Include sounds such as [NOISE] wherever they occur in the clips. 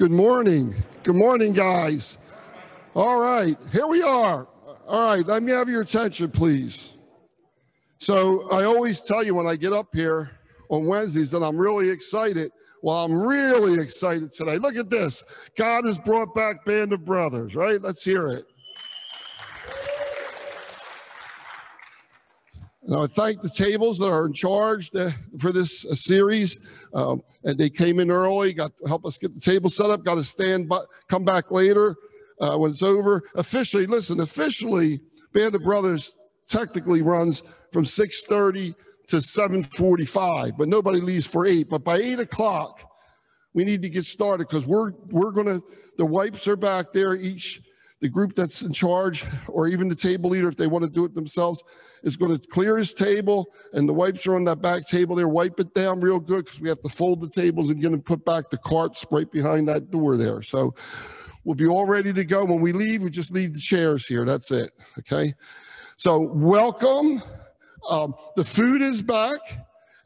Good morning. Good morning, guys. All right, here we are. All right, let me have your attention, please. So, I always tell you when I get up here on Wednesdays that I'm really excited. Well, I'm really excited today. Look at this. God has brought back Band of Brothers, right? Let's hear it. And I thank the tables that are in charge to, for this uh, series. Um, and they came in early, got to help us get the table set up, got to stand by, come back later uh, when it's over. Officially, listen, officially, Band of Brothers technically runs from 6.30 to 7.45, but nobody leaves for 8. But by 8 o'clock, we need to get started because we're, we're going to, the wipes are back there. Each, the group that's in charge, or even the table leader, if they want to do it themselves, is going to clear his table, and the wipes are on that back table there. Wipe it down real good because we have to fold the tables and get them put back the carts right behind that door there. So we'll be all ready to go. When we leave, we just leave the chairs here. That's it. Okay. So welcome. Um, the food is back.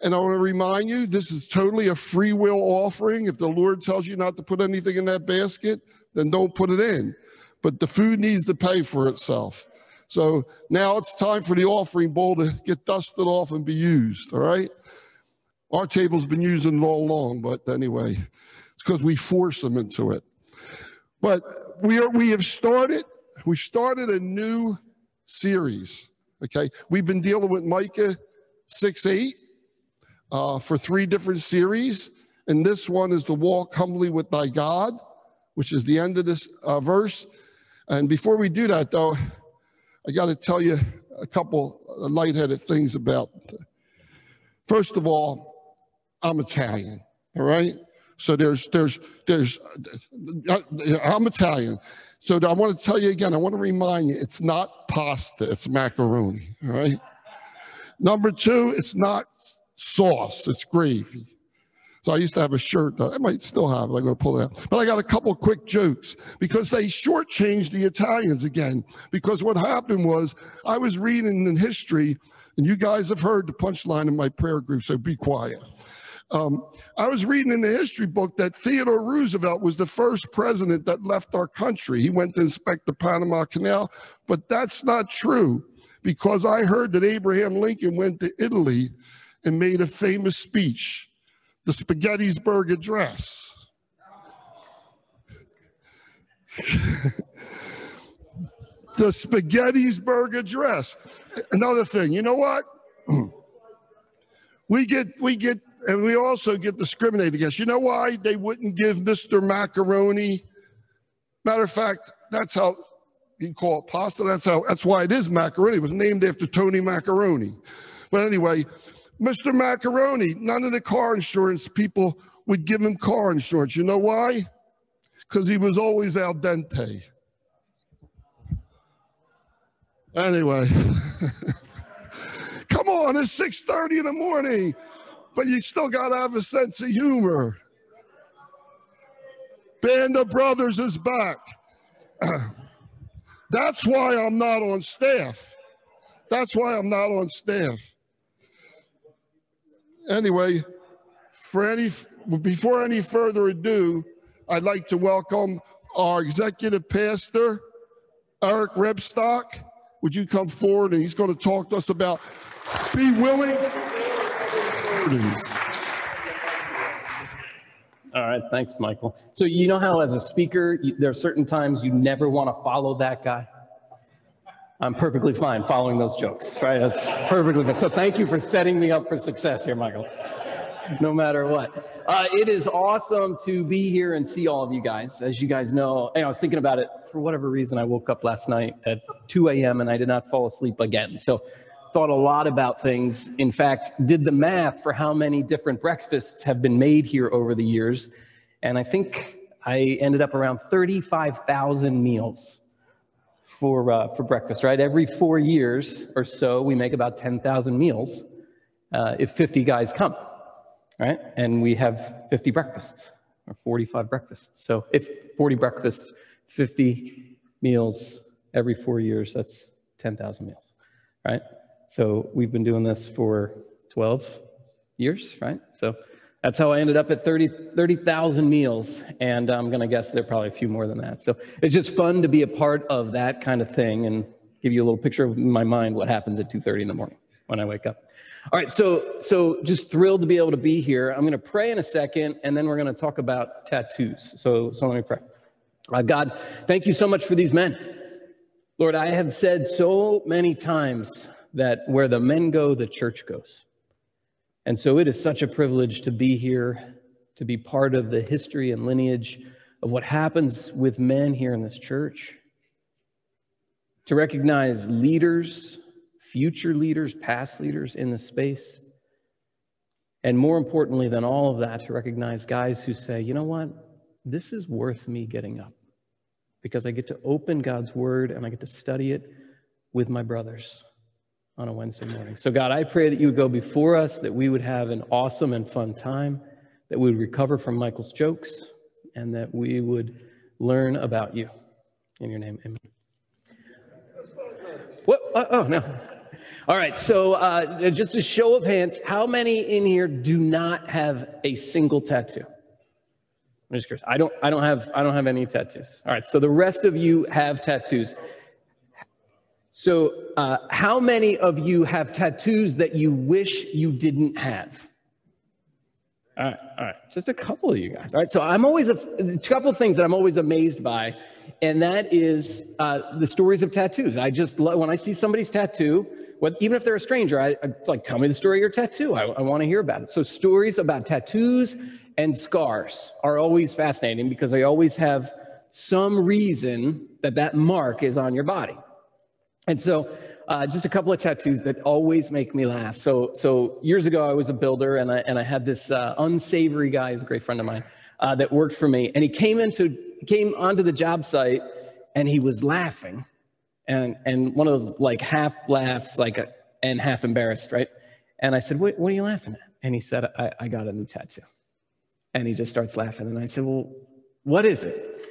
And I want to remind you, this is totally a free will offering. If the Lord tells you not to put anything in that basket, then don't put it in. But the food needs to pay for itself. So now it's time for the offering bowl to get dusted off and be used. All right. Our table's been using it all along, but anyway, it's because we force them into it. But we are we have started, we started a new series. Okay. We've been dealing with Micah 6 8 uh, for three different series. And this one is the walk humbly with thy God, which is the end of this uh, verse. And before we do that, though, I got to tell you a couple lightheaded things about. First of all, I'm Italian. All right. So there's there's there's I'm Italian. So I want to tell you again. I want to remind you, it's not pasta. It's macaroni. All right. Number two, it's not sauce. It's gravy. So I used to have a shirt. I might still have it. I'm going to pull it out. But I got a couple quick jokes because they shortchanged the Italians again. Because what happened was I was reading in history, and you guys have heard the punchline in my prayer group, so be quiet. Um, I was reading in the history book that Theodore Roosevelt was the first president that left our country. He went to inspect the Panama Canal, but that's not true because I heard that Abraham Lincoln went to Italy and made a famous speech the Spaghettisburg Address. [LAUGHS] the Spaghettisburg Address. Another thing, you know what? [CLEARS THROAT] we get, we get, and we also get discriminated against. You know why they wouldn't give Mr. Macaroni? Matter of fact, that's how you call it pasta. That's how. That's why it is macaroni. It was named after Tony Macaroni. But anyway, Mr. Macaroni, none of the car insurance people would give him car insurance. You know why? Because he was always al dente. Anyway, [LAUGHS] come on, it's 6:30 in the morning, but you still gotta have a sense of humor. Band of Brothers is back. [CLEARS THROAT] That's why I'm not on staff. That's why I'm not on staff anyway, for any before any further ado, I'd like to welcome our executive pastor, Eric Rebstock. Would you come forward and he's going to talk to us about be willing burdens. All right, thanks, Michael. So you know how as a speaker, you, there are certain times you never want to follow that guy? I'm perfectly fine following those jokes, right? That's perfectly fine. So thank you for setting me up for success here, Michael. no matter what. Uh, it is awesome to be here and see all of you guys. As you guys know, I was thinking about it for whatever reason. I woke up last night at 2 a.m. and I did not fall asleep again. So thought a lot about things. In fact, did the math for how many different breakfasts have been made here over the years. And I think I ended up around 35,000 meals for, uh, for breakfast, right? Every four years or so, we make about 10,000 meals uh, if 50 guys come, right? And we have 50 breakfasts or 45 breakfasts. So if 40 breakfasts, 50 meals every four years, that's 10,000 meals, right? So we've been doing this for 12 years, right? So That's how I ended up at 30 30,000 meals. And I'm going to guess there are probably a few more than that. So it's just fun to be a part of that kind of thing and give you a little picture of my mind what happens at 2.30 in the morning when I wake up. All right, so so just thrilled to be able to be here. I'm going to pray in a second, and then we're going to talk about tattoos. So so let me pray. Uh, God, thank you so much for these men. Lord, I have said so many times that where the men go, the church goes. And so it is such a privilege to be here, to be part of the history and lineage of what happens with men here in this church, to recognize leaders, future leaders, past leaders in the space. And more importantly than all of that, to recognize guys who say, you know what, this is worth me getting up because I get to open God's word and I get to study it with my brothers on a Wednesday morning. So, God, I pray that you would go before us, that we would have an awesome and fun time, that we would recover from Michael's jokes, and that we would learn about you. In your name, amen. What? Uh, oh, no. All right, so uh, just a show of hands, how many in here do not have a single tattoo? I'm just curious. I don't. I don't have. I don't have any tattoos. All right. So the rest of you have tattoos. So, uh, how many of you have tattoos that you wish you didn't have? All right, all right, just a couple of you guys. All right, so I'm always a, a couple of things that I'm always amazed by, and that is uh, the stories of tattoos. I just love when I see somebody's tattoo, what, even if they're a stranger, I, I like tell me the story of your tattoo. I, I want to hear about it. So stories about tattoos and scars are always fascinating because they always have some reason that that mark is on your body. And so uh, just a couple of tattoos that always make me laugh. So, so years ago, I was a builder and I, and I had this uh, unsavory guy, he's a great friend of mine, uh, that worked for me. And he came into, came onto the job site and he was laughing and, and one of those like half laughs, like, and half embarrassed, right? And I said, what, what are you laughing at? And he said, I, I got a new tattoo. And he just starts laughing. And I said, well, what is it?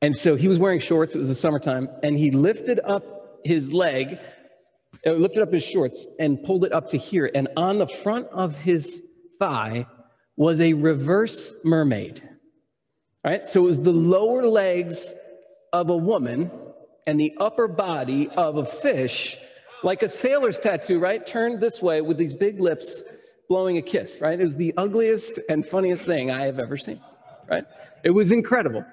And so he was wearing shorts. It was the summertime. And he lifted up his leg, uh, lifted up his shorts and pulled it up to here. And on the front of his thigh was a reverse mermaid. Right? So it was the lower legs of a woman and the upper body of a fish, like a sailor's tattoo, right? Turned this way with these big lips blowing a kiss, right? It was the ugliest and funniest thing I have ever seen, right? It was incredible.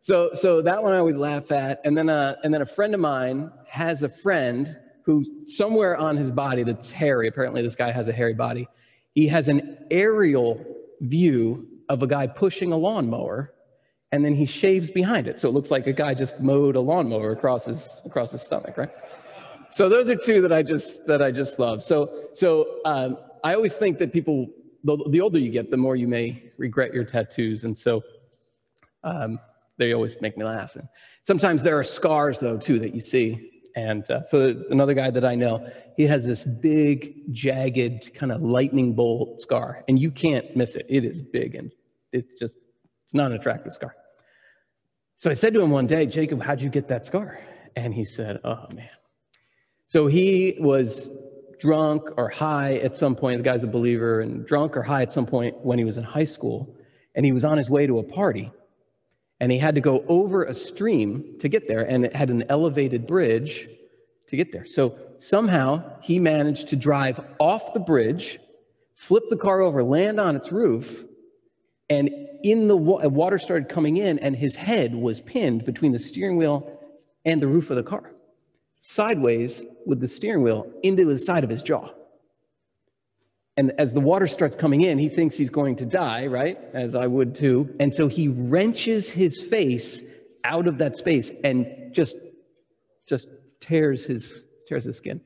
So, so that one I always laugh at. And then, uh, and then a friend of mine has a friend who somewhere on his body that's hairy. Apparently, this guy has a hairy body. He has an aerial view of a guy pushing a lawnmower, and then he shaves behind it, so it looks like a guy just mowed a lawnmower across his across his stomach, right? So those are two that I just that I just love. So so um, I always think that people, the, the older you get, the more you may regret your tattoos, and so. Um, they always make me laugh. And sometimes there are scars, though, too, that you see. And uh, so another guy that I know, he has this big, jagged, kind of lightning bolt scar, and you can't miss it. It is big, and it's just, it's not an attractive scar. So I said to him one day, Jacob, how'd you get that scar? And he said, oh, man. So he was drunk or high at some point. The guy's a believer, and drunk or high at some point when he was in high school, and he was on his way to a party and he had to go over a stream to get there, and it had an elevated bridge to get there. So somehow he managed to drive off the bridge, flip the car over, land on its roof, and in the wa- water started coming in, and his head was pinned between the steering wheel and the roof of the car, sideways with the steering wheel into the side of his jaw. And as the water starts coming in, he thinks he's going to die, right? As I would too. And so he wrenches his face out of that space and just, just tears his, tears his skin.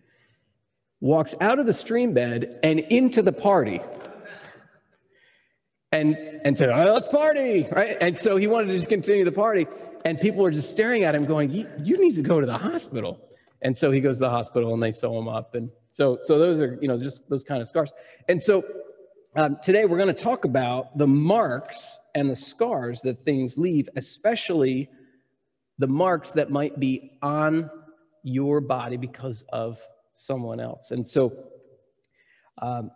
Walks out of the stream bed and into the party. And, and said, oh, let's party, right? And so he wanted to just continue the party. And people were just staring at him going, you need to go to the hospital. And so he goes to the hospital and they sew him up. And so, so those are, you know, just those kind of scars. And so um, today we're going to talk about the marks and the scars that things leave, especially the marks that might be on your body because of someone else. And so um,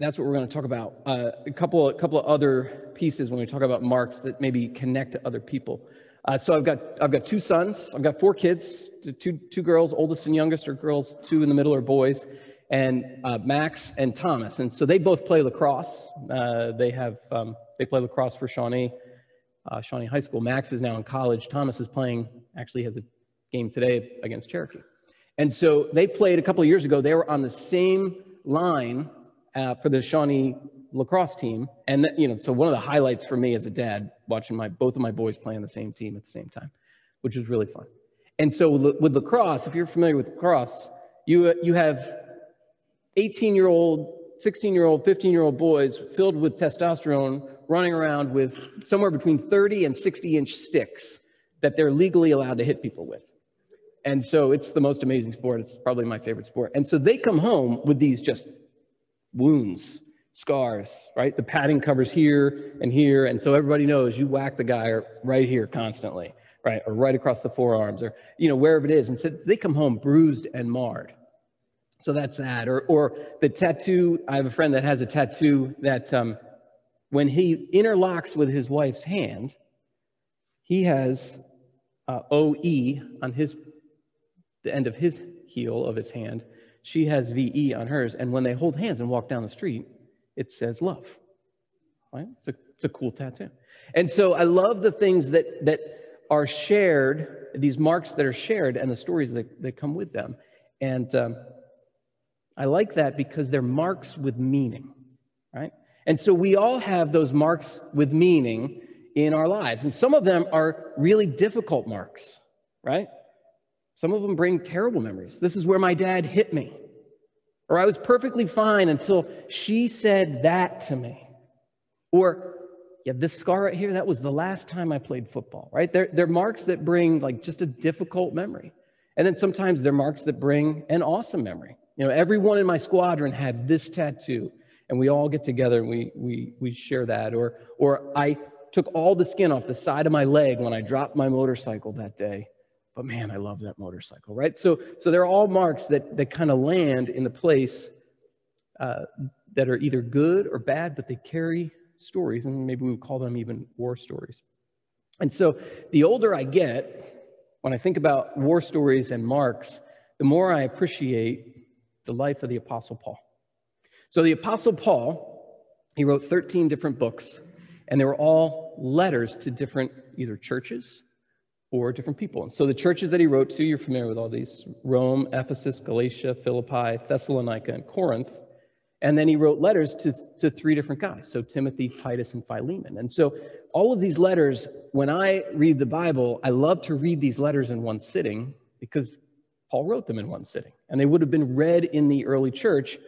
that's what we're going to talk about. Uh, a couple, a couple of other pieces when we talk about marks that maybe connect to other people. Uh, so I've got, I've got two sons. I've got four kids, two, two girls, oldest and youngest are girls, two in the middle are boys, and uh, Max and Thomas. And so they both play lacrosse. Uh, they have, um, they play lacrosse for Shawnee, uh, Shawnee High School. Max is now in college. Thomas is playing, actually has a game today against Cherokee. And so they played a couple of years ago. They were on the same line uh, for the Shawnee lacrosse team. And, you know, so one of the highlights for me as a dad, watching my, both of my boys play on the same team at the same time, which was really fun. And so with, with lacrosse, if you're familiar with lacrosse, you, you have 18 year old, 16 year old, 15 year old boys filled with testosterone running around with somewhere between 30 and 60 inch sticks that they're legally allowed to hit people with. And so it's the most amazing sport. It's probably my favorite sport. And so they come home with these just wounds, scars, right? The padding covers here and here. And so everybody knows you whack the guy right here constantly, right? Or right across the forearms or, you know, wherever it is. And so they come home bruised and marred. So that's that. Or, or the tattoo, I have a friend that has a tattoo that um, when he interlocks with his wife's hand, he has uh, OE on his the end of his heel of his hand. She has VE on hers. And when they hold hands and walk down the street, it says love. Right? It's a, it's a cool tattoo. And so I love the things that, that are shared, these marks that are shared, and the stories that, that come with them. And um, I like that because they're marks with meaning, right? And so we all have those marks with meaning in our lives. And some of them are really difficult marks, right? Some of them bring terrible memories. This is where my dad hit me. Or I was perfectly fine until she said that to me. Or, yeah, this scar right here, that was the last time I played football, right? They're, they're marks that bring like just a difficult memory. And then sometimes they're marks that bring an awesome memory. You know, everyone in my squadron had this tattoo, and we all get together and we, we, we share that. Or, or I took all the skin off the side of my leg when I dropped my motorcycle that day but man, I love that motorcycle, right? So, so they're all marks that, that kind of land in the place uh, that are either good or bad, but they carry stories, and maybe we would call them even war stories. And so the older I get, when I think about war stories and marks, the more I appreciate the life of the Apostle Paul. So the Apostle Paul, he wrote 13 different books, and they were all letters to different either churches or different people. And so the churches that he wrote to, you're familiar with all these Rome, Ephesus, Galatia, Philippi, Thessalonica, and Corinth. And then he wrote letters to, to three different guys. So Timothy, Titus, and Philemon. And so all of these letters, when I read the Bible, I love to read these letters in one sitting because Paul wrote them in one sitting. And they would have been read in the early church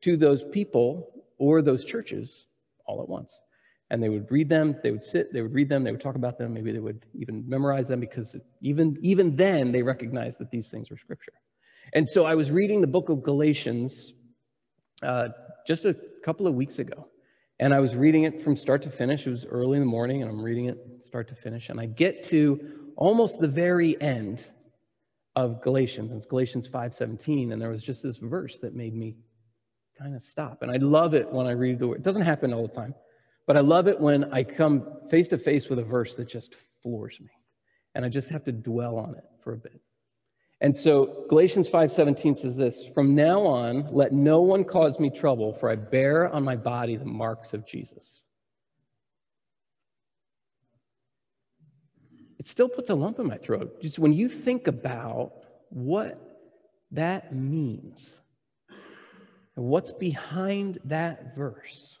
to those people or those churches all at once and they would read them they would sit they would read them they would talk about them maybe they would even memorize them because even even then they recognized that these things were scripture. And so i was reading the book of galatians uh, just a couple of weeks ago and i was reading it from start to finish. It was early in the morning and i'm reading it start to finish and i get to almost the very end of galatians. It's galatians 5.17 and there was just this verse that made me kind of stop and i love it when i read the word. It doesn't happen all the time but I love it when I come face to face with a verse that just floors me. And I just have to dwell on it for a bit. And so Galatians 5:17 says this, "From now on, let no one cause me trouble, for I bear on my body the marks of Jesus." It still puts a lump in my throat. Just when you think about what that means and what's behind that verse,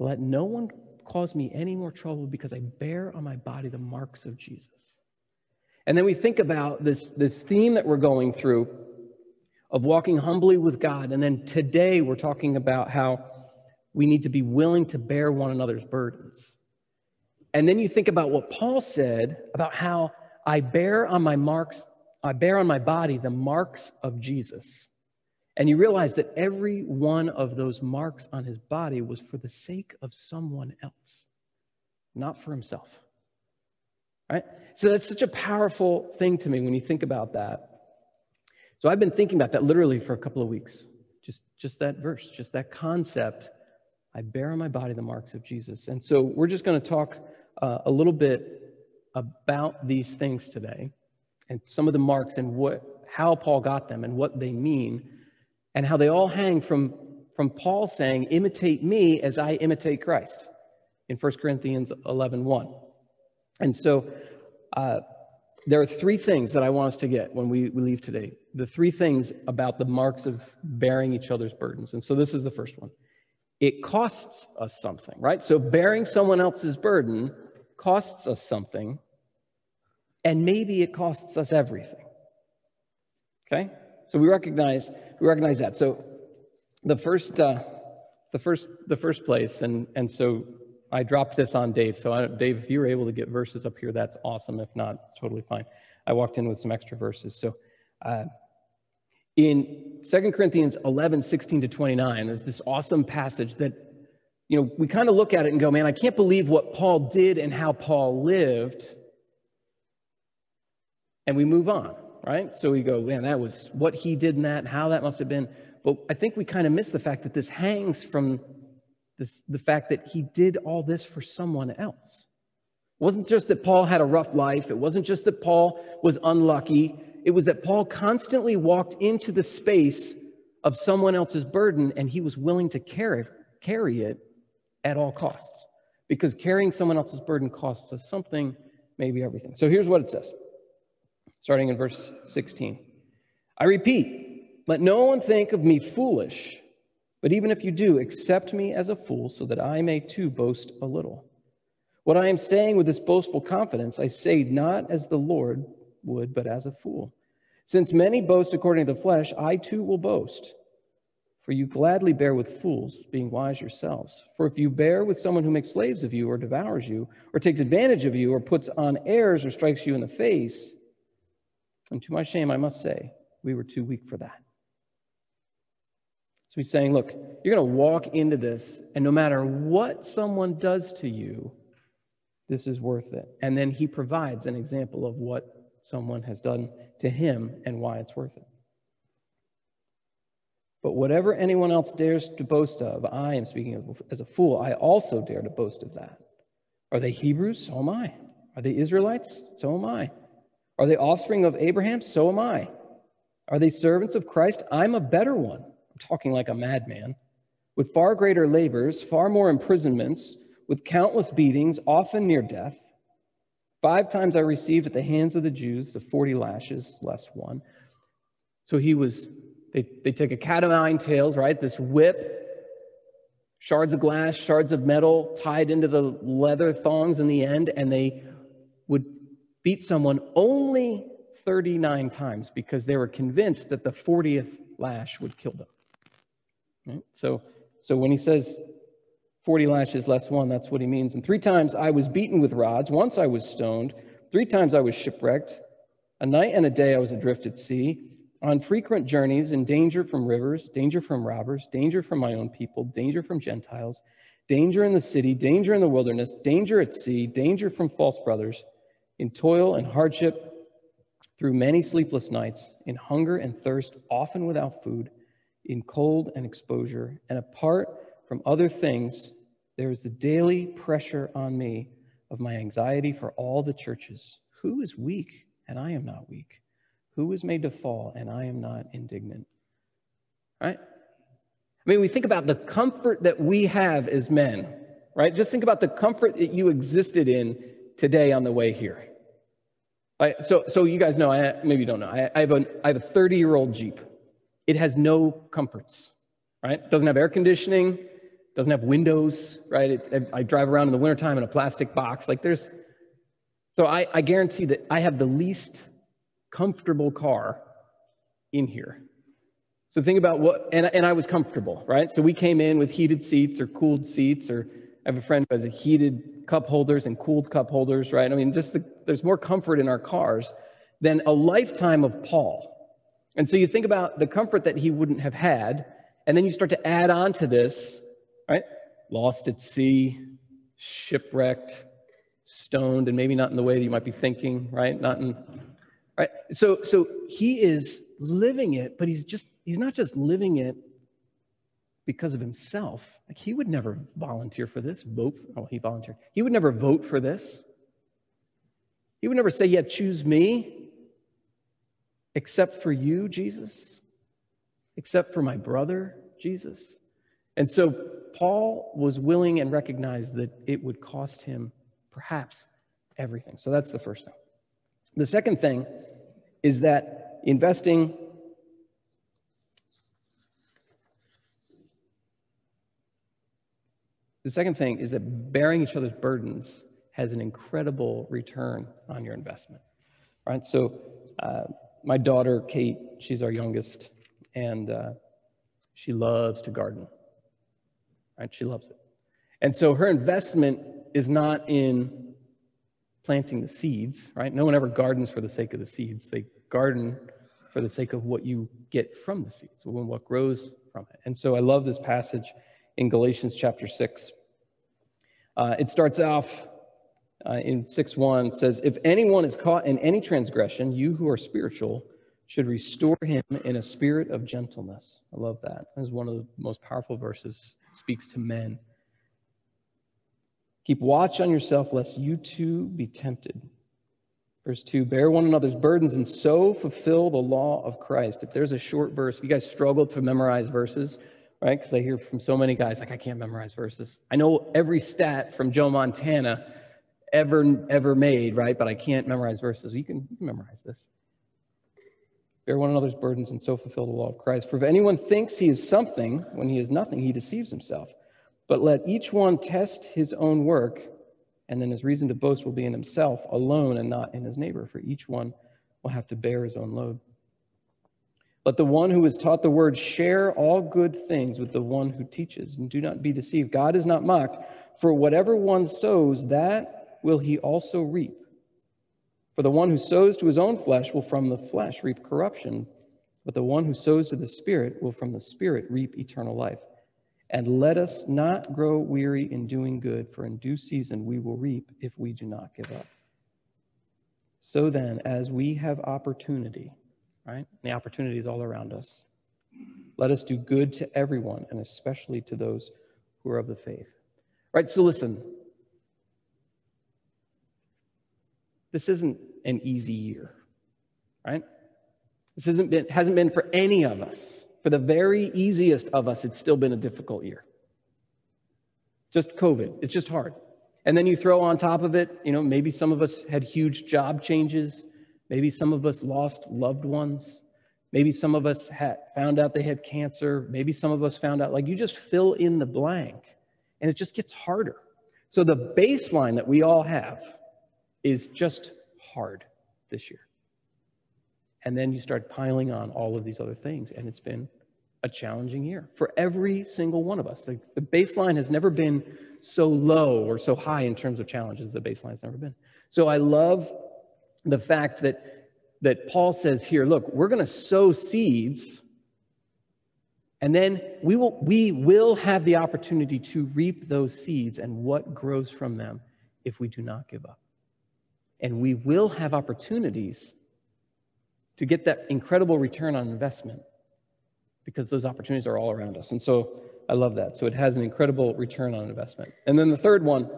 let no one cause me any more trouble because I bear on my body the marks of Jesus. And then we think about this, this theme that we're going through of walking humbly with God. And then today we're talking about how we need to be willing to bear one another's burdens. And then you think about what Paul said about how I bear on my marks, I bear on my body the marks of Jesus. And you realize that every one of those marks on his body was for the sake of someone else, not for himself. Right? So that's such a powerful thing to me when you think about that. So I've been thinking about that literally for a couple of weeks, Just, just that verse, just that concept. I bear on my body the marks of Jesus. And so we're just going to talk uh, a little bit about these things today and some of the marks and what, how Paul got them and what they mean and how they all hang from, from Paul saying, imitate me as I imitate Christ in 1 Corinthians 11, 1. And so uh, there are three things that I want us to get when we, we leave today. The three things about the marks of bearing each other's burdens. And so this is the first one. It costs us something, right? So bearing someone else's burden costs us something, and maybe it costs us everything. Okay? So we recognize we recognize that. So the first uh, the first the first place, and and so I dropped this on Dave. So, I, Dave, if you were able to get verses up here, that's awesome. If not, it's totally fine. I walked in with some extra verses. So, uh, in 2 Corinthians 11, 16 to 29, there's this awesome passage that, you know, we kind of look at it and go, man, I can't believe what Paul did and how Paul lived. And we move on, right? So we go, man, that was what he did in that, how that must have been. But I think we kind of miss the fact that this hangs from this, the fact that he did all this for someone else. It wasn't just that Paul had a rough life, it wasn't just that Paul was unlucky, it was that Paul constantly walked into the space of someone else's burden and he was willing to carry, carry it at all costs. Because carrying someone else's burden costs us something, maybe everything. So here's what it says, starting in verse 16. I repeat, let no one think of me foolish but even if you do, accept me as a fool so that I may too boast a little. What I am saying with this boastful confidence, I say not as the Lord would, but as a fool. Since many boast according to the flesh, I too will boast. For you gladly bear with fools, being wise yourselves. For if you bear with someone who makes slaves of you, or devours you, or takes advantage of you, or puts on airs, or strikes you in the face, and to my shame I must say, we were too weak for that. So he's saying, look, you're going to walk into this, and no matter what someone does to you, this is worth it. And then he provides an example of what someone has done to him and why it's worth it. But whatever anyone else dares to boast of, I am speaking as a fool, I also dare to boast of that. Are they Hebrews? So am I. Are they Israelites? So am I. Are they offspring of Abraham? So am I. Are they servants of Christ? I'm a better one I'm talking like a madman, with far greater labors, far more imprisonments, with countless beatings, often near death. Five times I received at the hands of the Jews the 40 lashes, less one. So he was, they, they take a cat nine tails, right? This whip, shards of glass, shards of metal tied into the leather thongs in the end, and they beat someone only 39 times because they were convinced that the 40th lash would kill them. Right? So, so when he says 40 lashes less one, that's what he means. And three times I was beaten with rods. Once I was stoned. Three times I was shipwrecked. A night and a day I was adrift at sea. On frequent journeys, in danger from rivers, danger from robbers, danger from my own people, danger from Gentiles, danger in the city, danger in the wilderness, danger at sea, danger from false brothers, in toil and hardship, through many sleepless nights, in hunger and thirst, often without food in cold and exposure, and apart from other things, there is the daily pressure on me of my anxiety for all the churches. Who is weak and I am not weak? Who is made to fall and I am not indignant? Right? I mean, we think about the comfort that we have as men, right? Just think about the comfort that you existed in today on the way here. Right? So, so you guys know, I, maybe you don't know, I, I have a, I have a 30 year old Jeep. It has no comforts, right? Doesn't have air conditioning, doesn't have windows, right? It, I drive around in the wintertime in a plastic box. Like there's, so I, I guarantee that I have the least comfortable car in here. So think about what, and, and I was comfortable, right? So we came in with heated seats or cooled seats, or I have a friend who has heated cup holders and cooled cup holders, right? I mean, just the, there's more comfort in our cars than a lifetime of Paul and so you think about the comfort that he wouldn't have had, and then you start to add on to this, right? Lost at sea, shipwrecked, stoned, and maybe not in the way that you might be thinking, right? Not in right. So so he is living it, but he's just he's not just living it because of himself. Like he would never volunteer for this, vote. Oh, he volunteered. He would never vote for this. He would never say, Yeah, choose me, except for you, Jesus, except for my brother, Jesus. And so Paul was willing and recognized that it would cost him perhaps everything. So that's the first thing. The second thing is that investing The second thing is that bearing each other's burdens has an incredible return on your investment. Right? So, uh, my daughter, Kate, she's our youngest, and uh, she loves to garden. Right? She loves it. And so, her investment is not in planting the seeds, right? No one ever gardens for the sake of the seeds. They garden for the sake of what you get from the seeds, what grows from it. And so I love this passage in Galatians chapter 6. Uh, it starts off uh, in 6 1, it says, If anyone is caught in any transgression, you who are spiritual should restore him in a spirit of gentleness. I love that. That is one of the most powerful verses, speaks to men. Keep watch on yourself, lest you too be tempted. Verse 2 Bear one another's burdens and so fulfill the law of Christ. If there's a short verse, if you guys struggle to memorize verses, right? Because I hear from so many guys like, I can't memorize verses. I know every stat from Joe Montana ever ever made, right? But I can't memorize verses. You can, you can memorize this. Bear one another's burdens and so fulfill the law of Christ. For if anyone thinks he is something when he is nothing, he deceives himself. But let each one test his own work, and then his reason to boast will be in himself alone and not in his neighbor, for each one will have to bear his own load. Let the one who is taught the word share all good things with the one who teaches, and do not be deceived. God is not mocked, for whatever one sows, that will he also reap. For the one who sows to his own flesh will from the flesh reap corruption, but the one who sows to the Spirit will from the Spirit reap eternal life. And let us not grow weary in doing good, for in due season we will reap if we do not give up. So then, as we have opportunity, right? And The opportunity is all around us. Let us do good to everyone, and especially to those who are of the faith. Right, so listen. This isn't an easy year, right? This hasn't been, hasn't been for any of us. For the very easiest of us, it's still been a difficult year. Just COVID, it's just hard. And then you throw on top of it, you know, maybe some of us had huge job changes. Maybe some of us lost loved ones. Maybe some of us had found out they had cancer. Maybe some of us found out, like you just fill in the blank and it just gets harder. So the baseline that we all have is just hard this year. And then you start piling on all of these other things, and it's been a challenging year for every single one of us. The, the baseline has never been so low or so high in terms of challenges. The baseline has never been. So I love the fact that, that Paul says here look, we're going to sow seeds, and then we will, we will have the opportunity to reap those seeds and what grows from them if we do not give up. And we will have opportunities to get that incredible return on investment because those opportunities are all around us. And so I love that. So it has an incredible return on investment. And then the third one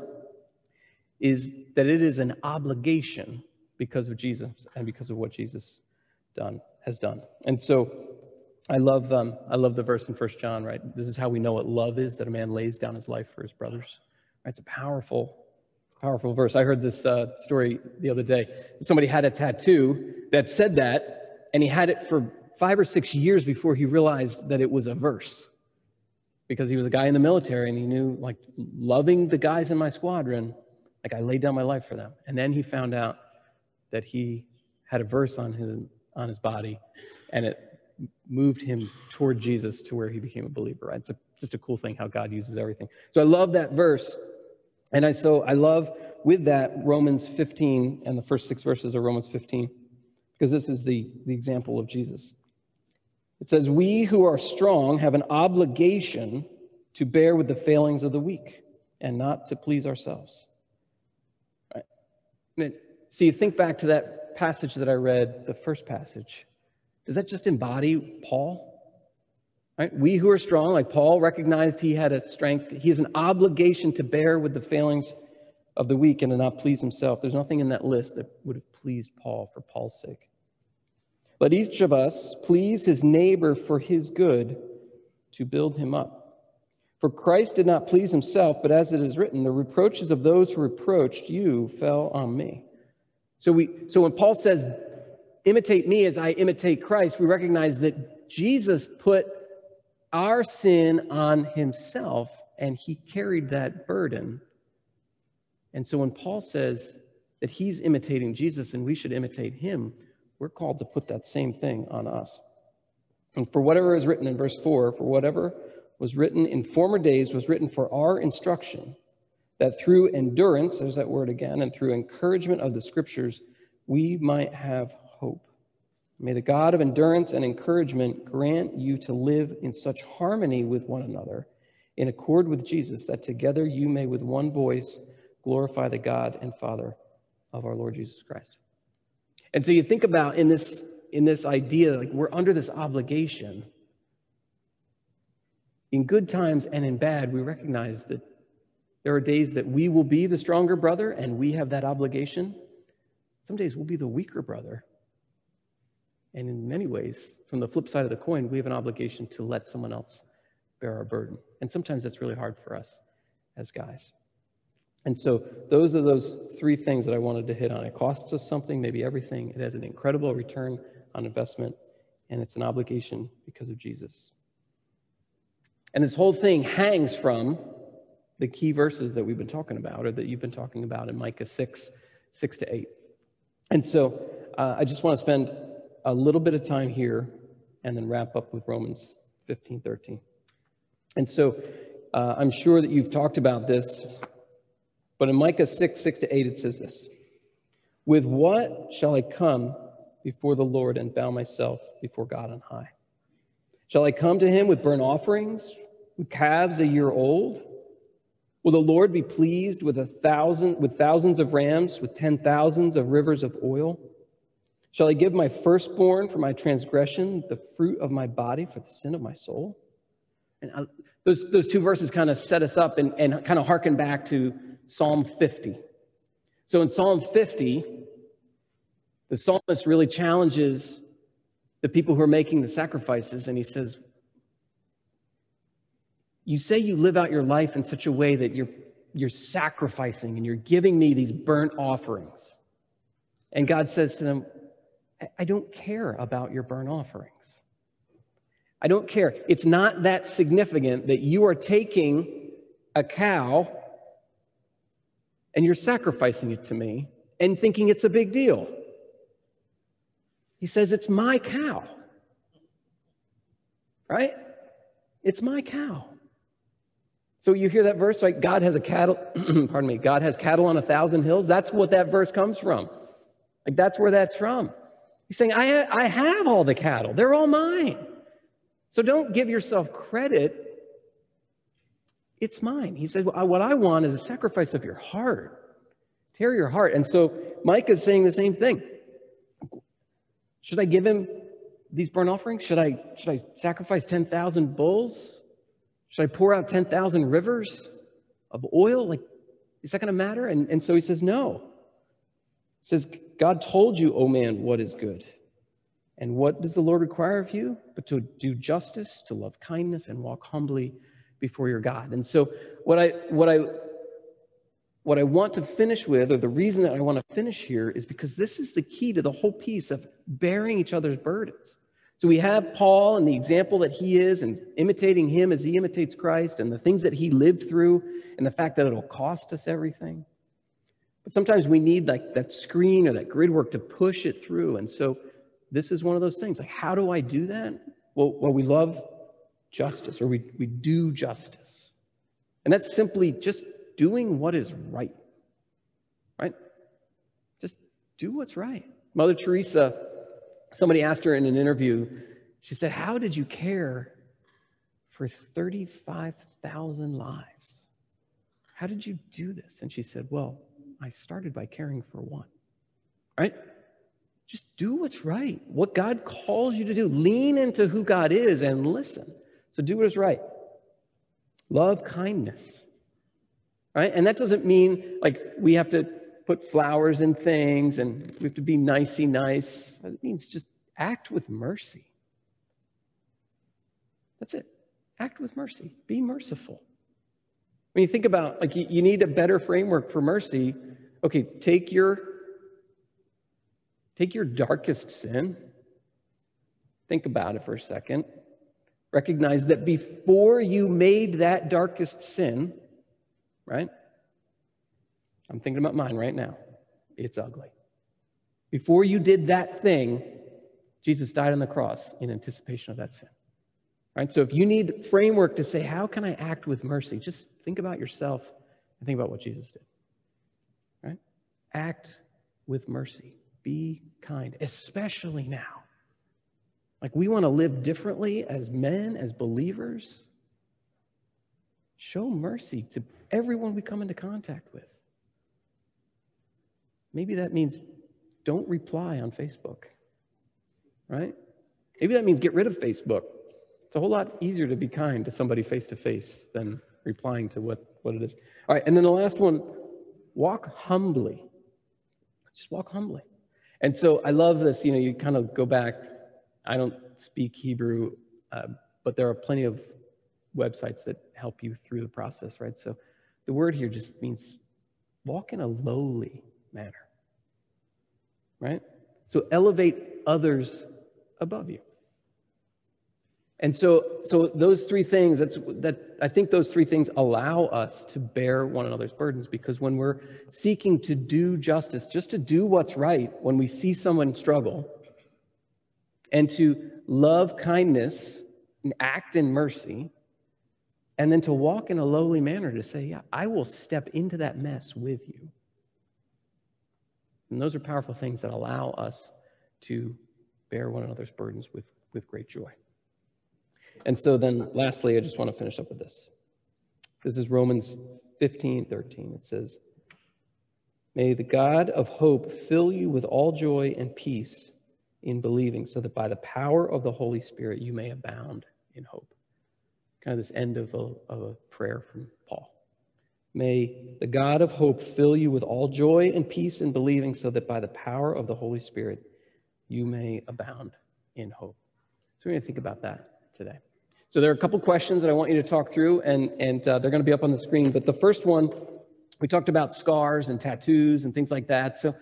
is that it is an obligation because of Jesus and because of what Jesus done has done. And so I love um, I love the verse in First John. Right, this is how we know what love is that a man lays down his life for his brothers. Right? It's a powerful, powerful verse. I heard this uh, story the other day. Somebody had a tattoo that said that, and he had it for five or six years before he realized that it was a verse because he was a guy in the military and he knew like loving the guys in my squadron like i laid down my life for them and then he found out that he had a verse on his, on his body and it moved him toward Jesus to where he became a believer, right? It's a, just a cool thing how God uses everything. So I love that verse. And I so I love with that Romans 15 and the first six verses of Romans 15, because this is the, the example of Jesus. It says, We who are strong have an obligation to bear with the failings of the weak and not to please ourselves. Right? So you think back to that passage that I read, the first passage. Does that just embody Paul? Right? We who are strong, like Paul recognized he had a strength, he has an obligation to bear with the failings of the weak and to not please himself. There's nothing in that list that would have pleased Paul for Paul's sake. Let each of us please his neighbor for his good to build him up. For Christ did not please himself, but as it is written, the reproaches of those who reproached you fell on me. So we so when Paul says, imitate me as I imitate Christ, we recognize that Jesus put our sin on himself and he carried that burden. And so when Paul says that he's imitating Jesus and we should imitate him, we're called to put that same thing on us. And for whatever is written in verse 4, for whatever was written in former days was written for our instruction, that through endurance, there's that word again, and through encouragement of the scriptures, we might have hope. May the God of endurance and encouragement grant you to live in such harmony with one another, in accord with Jesus, that together you may with one voice glorify the God and Father of our Lord Jesus Christ. And so you think about in this in this idea like we're under this obligation. In good times and in bad, we recognize that there are days that we will be the stronger brother and we have that obligation. Some days we'll be the weaker brother and in many ways, from the flip side of the coin, we have an obligation to let someone else bear our burden. And sometimes that's really hard for us as guys. And so those are those three things that I wanted to hit on. It costs us something, maybe everything. It has an incredible return on investment, and it's an obligation because of Jesus. And this whole thing hangs from the key verses that we've been talking about, or that you've been talking about in Micah 6, 6 to 8. And so uh, I just want to spend a little bit of time here and then wrap up with Romans 15, 13. And so uh, I'm sure that you've talked about this, but in Micah 6, 6 to 8, it says this With what shall I come before the Lord and bow myself before God on high? Shall I come to him with burnt offerings, with calves a year old? Will the Lord be pleased with a thousand with thousands of rams, with ten thousands of rivers of oil? Shall I give my firstborn for my transgression, the fruit of my body for the sin of my soul? And I, those, those two verses kind of set us up and, and kind of harken back to Psalm 50. So in Psalm 50, the psalmist really challenges the people who are making the sacrifices, and he says, You say you live out your life in such a way that you're, you're sacrificing and you're giving me these burnt offerings. And God says to them, I don't care about your burnt offerings. I don't care. It's not that significant that you are taking a cow and you're sacrificing it to me and thinking it's a big deal. He says, It's my cow. Right? It's my cow. So you hear that verse, right? God has a cattle, [CLEARS THROAT] pardon me, God has cattle on a thousand hills. That's what that verse comes from. Like that's where that's from. He's saying, I, I have all the cattle, they're all mine. So don't give yourself credit. It's mine. He said, well, What I want is a sacrifice of your heart. Tear your heart. And so Micah is saying the same thing. Should I give him these burnt offerings? Should I, should I sacrifice 10,000 bulls? Should I pour out 10,000 rivers of oil? Like, is that going to matter? And, and so he says, No. He says, God told you, O oh man, what is good. And what does the Lord require of you? But to do justice, to love kindness, and walk humbly before your God. And so what I what I what I want to finish with, or the reason that I want to finish here, is because this is the key to the whole piece of bearing each other's burdens. So we have Paul and the example that he is, and imitating him as he imitates Christ, and the things that he lived through, and the fact that it'll cost us everything. But sometimes we need like that screen or that grid work to push it through. And so this is one of those things. Like, how do I do that? Well, well we love justice or we, we do justice. And that's simply just doing what is right. Right? Just do what's right. Mother Teresa, somebody asked her in an interview, she said, How did you care for 35,000 lives? How did you do this? And she said, Well, I started by caring for one, right? Just do what's right, what God calls you to do. Lean into who God is and listen. So do what is right. Love kindness. Right? And that doesn't mean like we have to put flowers in things and we have to be nicey nice. It means just act with mercy. That's it. Act with mercy. Be merciful. When you think about like you, you need a better framework for mercy, okay, take your take your darkest sin. Think about it for a second. Recognize that before you made that darkest sin, right? I'm thinking about mine right now. It's ugly. Before you did that thing, Jesus died on the cross in anticipation of that sin. Right? So if you need framework to say, how can I act with mercy? Just think about yourself and think about what Jesus did. Right? Act with mercy. Be kind, especially now. Like we want to live differently as men, as believers. Show mercy to everyone we come into contact with. Maybe that means don't reply on Facebook, right? Maybe that means get rid of Facebook. It's a whole lot easier to be kind to somebody face to face than replying to what, what it is. All right, and then the last one walk humbly. Just walk humbly. And so I love this. You know, you kind of go back. I don't speak Hebrew, uh, but there are plenty of websites that help you through the process, right? So the word here just means walk in a lowly manner, right? So elevate others above you. And so, so those three things, that's that I think those three things allow us to bear one another's burdens because when we're seeking to do justice, just to do what's right, when we see someone struggle, and to love kindness and act in mercy, and then to walk in a lowly manner to say, Yeah, I will step into that mess with you. And those are powerful things that allow us to bear one another's burdens with, with great joy. And so then lastly, I just want to finish up with this. This is Romans 15, 13. It says, May the God of hope fill you with all joy and peace in believing, so that by the power of the Holy Spirit you may abound in hope. Kind of this end of a, of a prayer from Paul. May the God of hope fill you with all joy and peace in believing, so that by the power of the Holy Spirit you may abound in hope. So we're going to think about that today. So there are a couple questions that I want you to talk through, and, and uh, they're going to be up on the screen. But the first one, we talked about scars and tattoos and things like that. So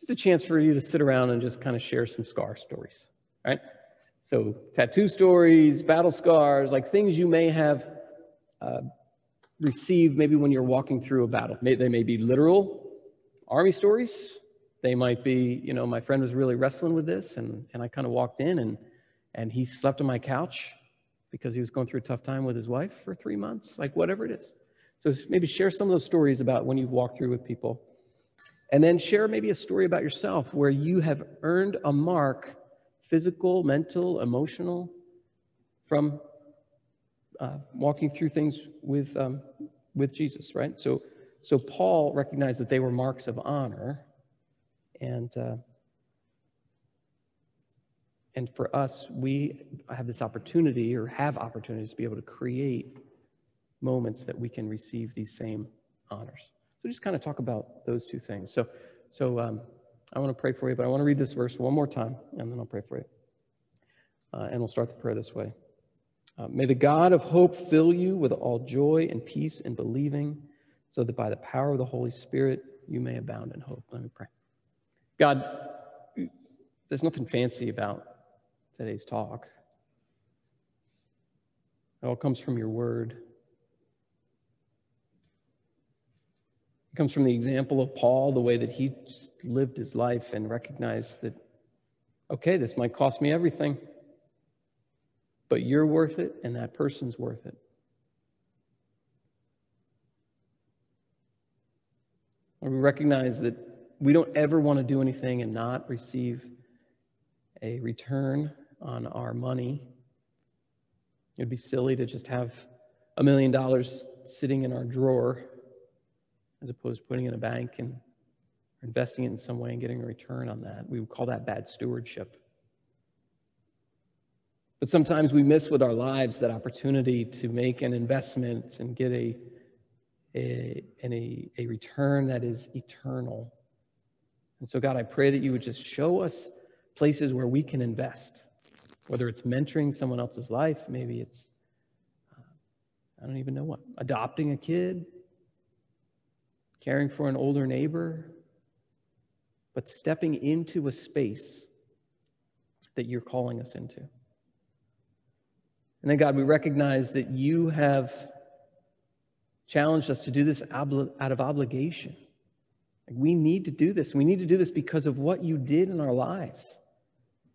just a chance for you to sit around and just kind of share some scar stories, right? So tattoo stories, battle scars, like things you may have uh, received maybe when you're walking through a battle. They may be literal army stories. They might be, you know, my friend was really wrestling with this, and, and I kind of walked in and, and he slept on my couch because he was going through a tough time with his wife for three months, like whatever it is. So maybe share some of those stories about when you've walked through with people. And then share maybe a story about yourself where you have earned a mark, physical, mental, emotional, from uh, walking through things with, um, with Jesus, right? So, so Paul recognized that they were marks of honor. And uh, and for us, we have this opportunity or have opportunities to be able to create moments that we can receive these same honors. So just kind of talk about those two things. So, so um, I want to pray for you, but I want to read this verse one more time, and then I'll pray for you. Uh, and we'll start the prayer this way. Uh, May the God of hope fill you with all joy and peace in believing, so that by the power of the Holy Spirit you may abound in hope. Let me pray. God, there's nothing fancy about today's talk. It all comes from your word. It comes from the example of Paul, the way that he lived his life and recognized that, okay, this might cost me everything, but you're worth it and that person's worth it. we recognize that we don't ever want to do anything and not receive a return on our money. It'd be silly to just have a million dollars sitting in our drawer as opposed to putting it in a bank and investing it in some way and getting a return on that. We would call that bad stewardship. But sometimes we miss with our lives that opportunity to make an investment and get a, a, and a, a return that is eternal. And so, God, I pray that you would just show us places where we can invest, whether it's mentoring someone else's life, maybe it's, uh, I don't even know what, adopting a kid, caring for an older neighbor, but stepping into a space that you're calling us into. And then, God, we recognize that you have challenged us to do this out of obligation. We need to do this. We need to do this because of what you did in our lives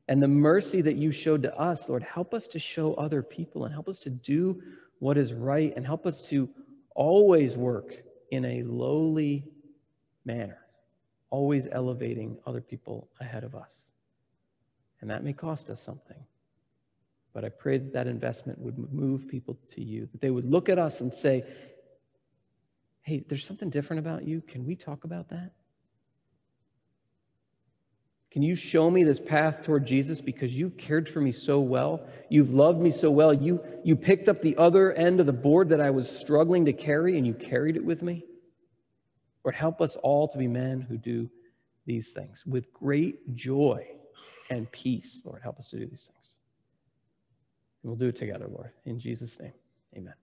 and the mercy that you showed to us. Lord, help us to show other people and help us to do what is right and help us to always work in a lowly manner, always elevating other people ahead of us. And that may cost us something. But I pray that that investment would move people to you, that they would look at us and say, hey, there's something different about you. Can we talk about that? Can you show me this path toward Jesus because you've cared for me so well? You've loved me so well. You, you picked up the other end of the board that I was struggling to carry and you carried it with me? Lord, help us all to be men who do these things with great joy and peace. Lord, help us to do these things. We'll do it together, Lord. In Jesus' name, amen.